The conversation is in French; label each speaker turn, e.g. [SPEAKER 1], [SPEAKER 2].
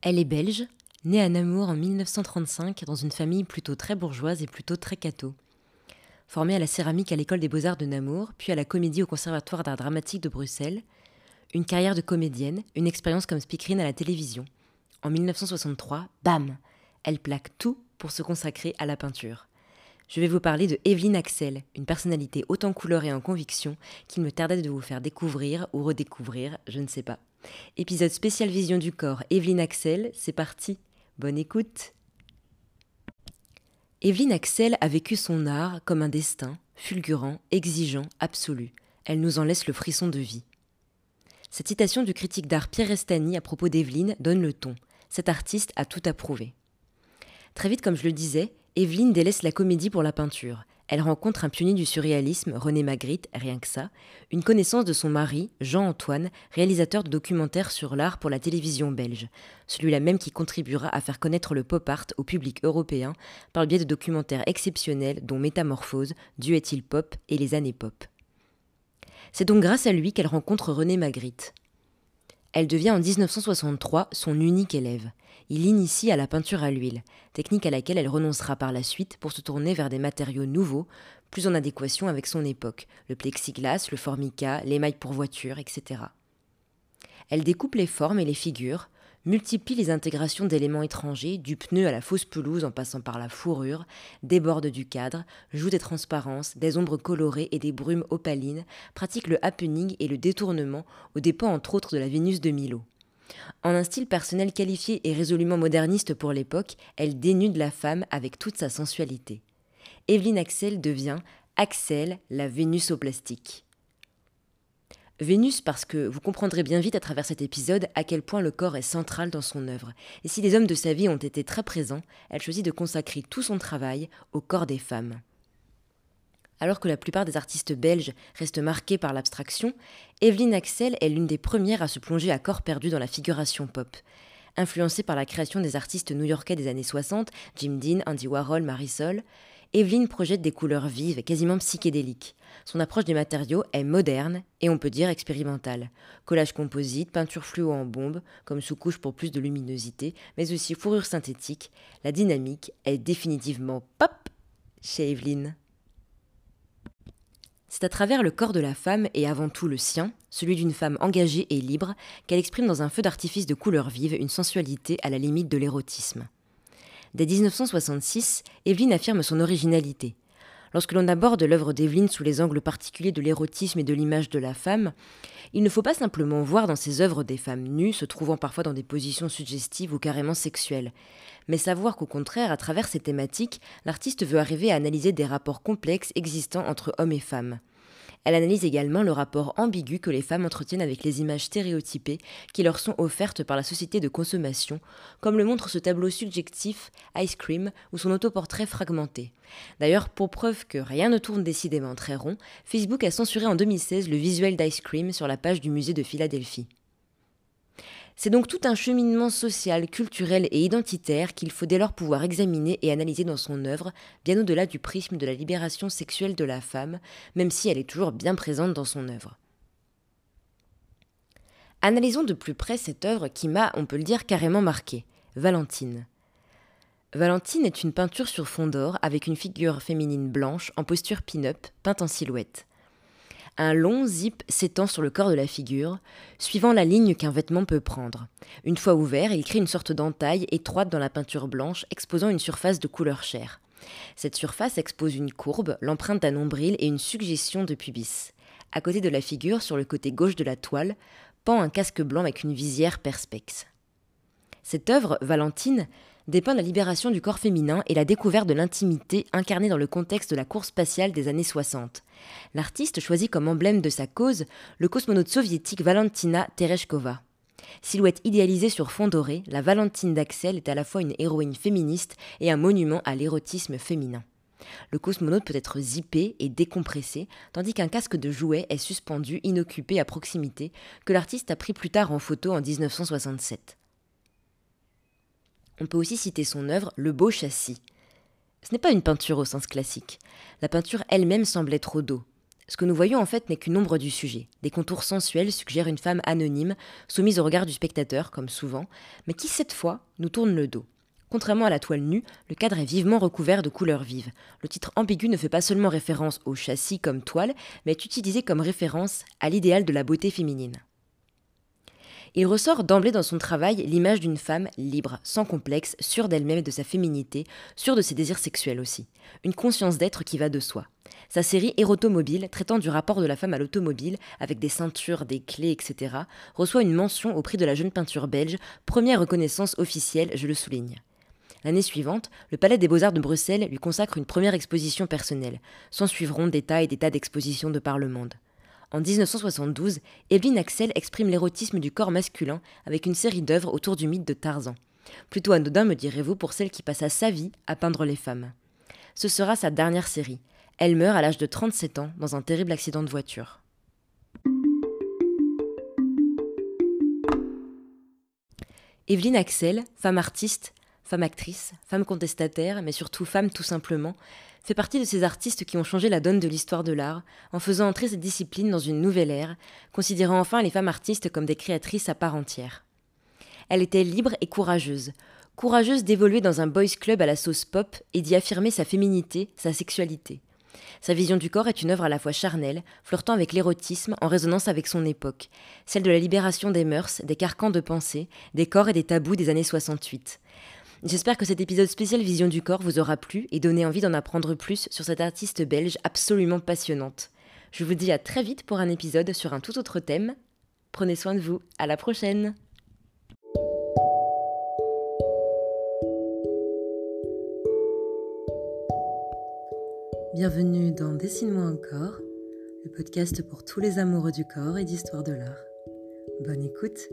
[SPEAKER 1] Elle est belge, née à Namur en 1935 dans une famille plutôt très bourgeoise et plutôt très catho. Formée à la céramique à l'école des beaux-arts de Namur, puis à la comédie au Conservatoire d'art dramatique de Bruxelles, une carrière de comédienne, une expérience comme speakerine à la télévision. En 1963, bam Elle plaque tout pour se consacrer à la peinture. Je vais vous parler de Evelyne Axel, une personnalité autant couleur et en conviction qu'il me tardait de vous faire découvrir ou redécouvrir, je ne sais pas. Épisode spécial Vision du corps, Evelyne Axel, c'est parti. Bonne écoute. Evelyne Axel a vécu son art comme un destin, fulgurant, exigeant, absolu. Elle nous en laisse le frisson de vie. Cette citation du critique d'art Pierre Restani à propos d'Evelyne donne le ton. Cet artiste a tout approuvé. Très vite, comme je le disais, Evelyne délaisse la comédie pour la peinture. Elle rencontre un pionnier du surréalisme, René Magritte, rien que ça, une connaissance de son mari, Jean-Antoine, réalisateur de documentaires sur l'art pour la télévision belge, celui-là même qui contribuera à faire connaître le pop art au public européen par le biais de documentaires exceptionnels dont Métamorphose, Dieu est-il pop et Les années pop. C'est donc grâce à lui qu'elle rencontre René Magritte. Elle devient en 1963 son unique élève il l'initie à la peinture à l'huile, technique à laquelle elle renoncera par la suite pour se tourner vers des matériaux nouveaux, plus en adéquation avec son époque, le plexiglas, le formica, l'émail pour voiture, etc. Elle découpe les formes et les figures, multiplie les intégrations d'éléments étrangers, du pneu à la fausse pelouse en passant par la fourrure, déborde du cadre, joue des transparences, des ombres colorées et des brumes opalines, pratique le happening et le détournement aux dépens entre autres de la Vénus de Milo. En un style personnel qualifié et résolument moderniste pour l'époque, elle dénude la femme avec toute sa sensualité. Evelyne Axel devient Axel, la Vénus au plastique. Vénus parce que vous comprendrez bien vite à travers cet épisode à quel point le corps est central dans son œuvre. Et si les hommes de sa vie ont été très présents, elle choisit de consacrer tout son travail au corps des femmes. Alors que la plupart des artistes belges restent marqués par l'abstraction, Evelyne Axel est l'une des premières à se plonger à corps perdu dans la figuration pop. Influencée par la création des artistes new-yorkais des années 60, Jim Dean, Andy Warhol, Marisol, Evelyne projette des couleurs vives, quasiment psychédéliques. Son approche des matériaux est moderne et on peut dire expérimentale. Collage composite, peinture fluo en bombe, comme sous-couche pour plus de luminosité, mais aussi fourrure synthétique, la dynamique est définitivement pop chez Evelyne. C'est à travers le corps de la femme et avant tout le sien, celui d'une femme engagée et libre, qu'elle exprime dans un feu d'artifice de couleurs vives une sensualité à la limite de l'érotisme. Dès 1966, Evelyne affirme son originalité. Lorsque l'on aborde l'œuvre d'Evelyne sous les angles particuliers de l'érotisme et de l'image de la femme, il ne faut pas simplement voir dans ses œuvres des femmes nues, se trouvant parfois dans des positions suggestives ou carrément sexuelles, mais savoir qu'au contraire, à travers ces thématiques, l'artiste veut arriver à analyser des rapports complexes existants entre hommes et femmes. Elle analyse également le rapport ambigu que les femmes entretiennent avec les images stéréotypées qui leur sont offertes par la société de consommation, comme le montre ce tableau subjectif Ice Cream ou son autoportrait fragmenté. D'ailleurs, pour preuve que rien ne tourne décidément très rond, Facebook a censuré en 2016 le visuel d'Ice Cream sur la page du musée de Philadelphie. C'est donc tout un cheminement social, culturel et identitaire qu'il faut dès lors pouvoir examiner et analyser dans son œuvre, bien au-delà du prisme de la libération sexuelle de la femme, même si elle est toujours bien présente dans son œuvre. Analysons de plus près cette œuvre qui m'a, on peut le dire, carrément marqué, Valentine. Valentine est une peinture sur fond d'or avec une figure féminine blanche en posture pin-up, peinte en silhouette. Un long zip s'étend sur le corps de la figure, suivant la ligne qu'un vêtement peut prendre. Une fois ouvert, il crée une sorte d'entaille étroite dans la peinture blanche, exposant une surface de couleur chair. Cette surface expose une courbe, l'empreinte d'un nombril et une suggestion de pubis. À côté de la figure, sur le côté gauche de la toile, pend un casque blanc avec une visière perspex. Cette œuvre, Valentine, dépeint la libération du corps féminin et la découverte de l'intimité incarnée dans le contexte de la course spatiale des années 60. L'artiste choisit comme emblème de sa cause le cosmonaute soviétique Valentina Tereshkova. Silhouette idéalisée sur fond doré, la Valentine d'Axel est à la fois une héroïne féministe et un monument à l'érotisme féminin. Le cosmonaute peut être zippé et décompressé, tandis qu'un casque de jouet est suspendu, inoccupé à proximité, que l'artiste a pris plus tard en photo en 1967. On peut aussi citer son œuvre Le beau châssis. Ce n'est pas une peinture au sens classique. La peinture elle-même semble être au. Ce que nous voyons en fait n'est qu'une ombre du sujet. Des contours sensuels suggèrent une femme anonyme, soumise au regard du spectateur, comme souvent, mais qui cette fois nous tourne le dos? Contrairement à la toile nue, le cadre est vivement recouvert de couleurs vives. Le titre ambigu ne fait pas seulement référence au châssis comme toile, mais est utilisé comme référence à l'idéal de la beauté féminine. Il ressort d'emblée dans son travail l'image d'une femme libre, sans complexe, sûre d'elle-même et de sa féminité, sûre de ses désirs sexuels aussi. Une conscience d'être qui va de soi. Sa série Érotomobile, traitant du rapport de la femme à l'automobile, avec des ceintures, des clés, etc., reçoit une mention au prix de la jeune peinture belge, première reconnaissance officielle, je le souligne. L'année suivante, le Palais des Beaux-Arts de Bruxelles lui consacre une première exposition personnelle. S'en suivront des tas et des tas d'expositions de par le monde. En 1972, Evelyn Axel exprime l'érotisme du corps masculin avec une série d'œuvres autour du mythe de Tarzan. Plutôt anodin, me direz-vous, pour celle qui passa sa vie à peindre les femmes. Ce sera sa dernière série. Elle meurt à l'âge de 37 ans dans un terrible accident de voiture. Evelyne Axel, femme artiste, femme actrice, femme contestataire, mais surtout femme tout simplement, fait partie de ces artistes qui ont changé la donne de l'histoire de l'art en faisant entrer cette discipline dans une nouvelle ère, considérant enfin les femmes artistes comme des créatrices à part entière. Elle était libre et courageuse, courageuse d'évoluer dans un boys club à la sauce pop et d'y affirmer sa féminité, sa sexualité. Sa vision du corps est une œuvre à la fois charnelle, flirtant avec l'érotisme en résonance avec son époque, celle de la libération des mœurs, des carcans de pensée, des corps et des tabous des années 68. J'espère que cet épisode spécial Vision du corps vous aura plu et donné envie d'en apprendre plus sur cette artiste belge absolument passionnante. Je vous dis à très vite pour un épisode sur un tout autre thème. Prenez soin de vous, à la prochaine Bienvenue dans Dessine-moi encore, le podcast pour tous les amoureux du corps et d'histoire de l'art. Bonne écoute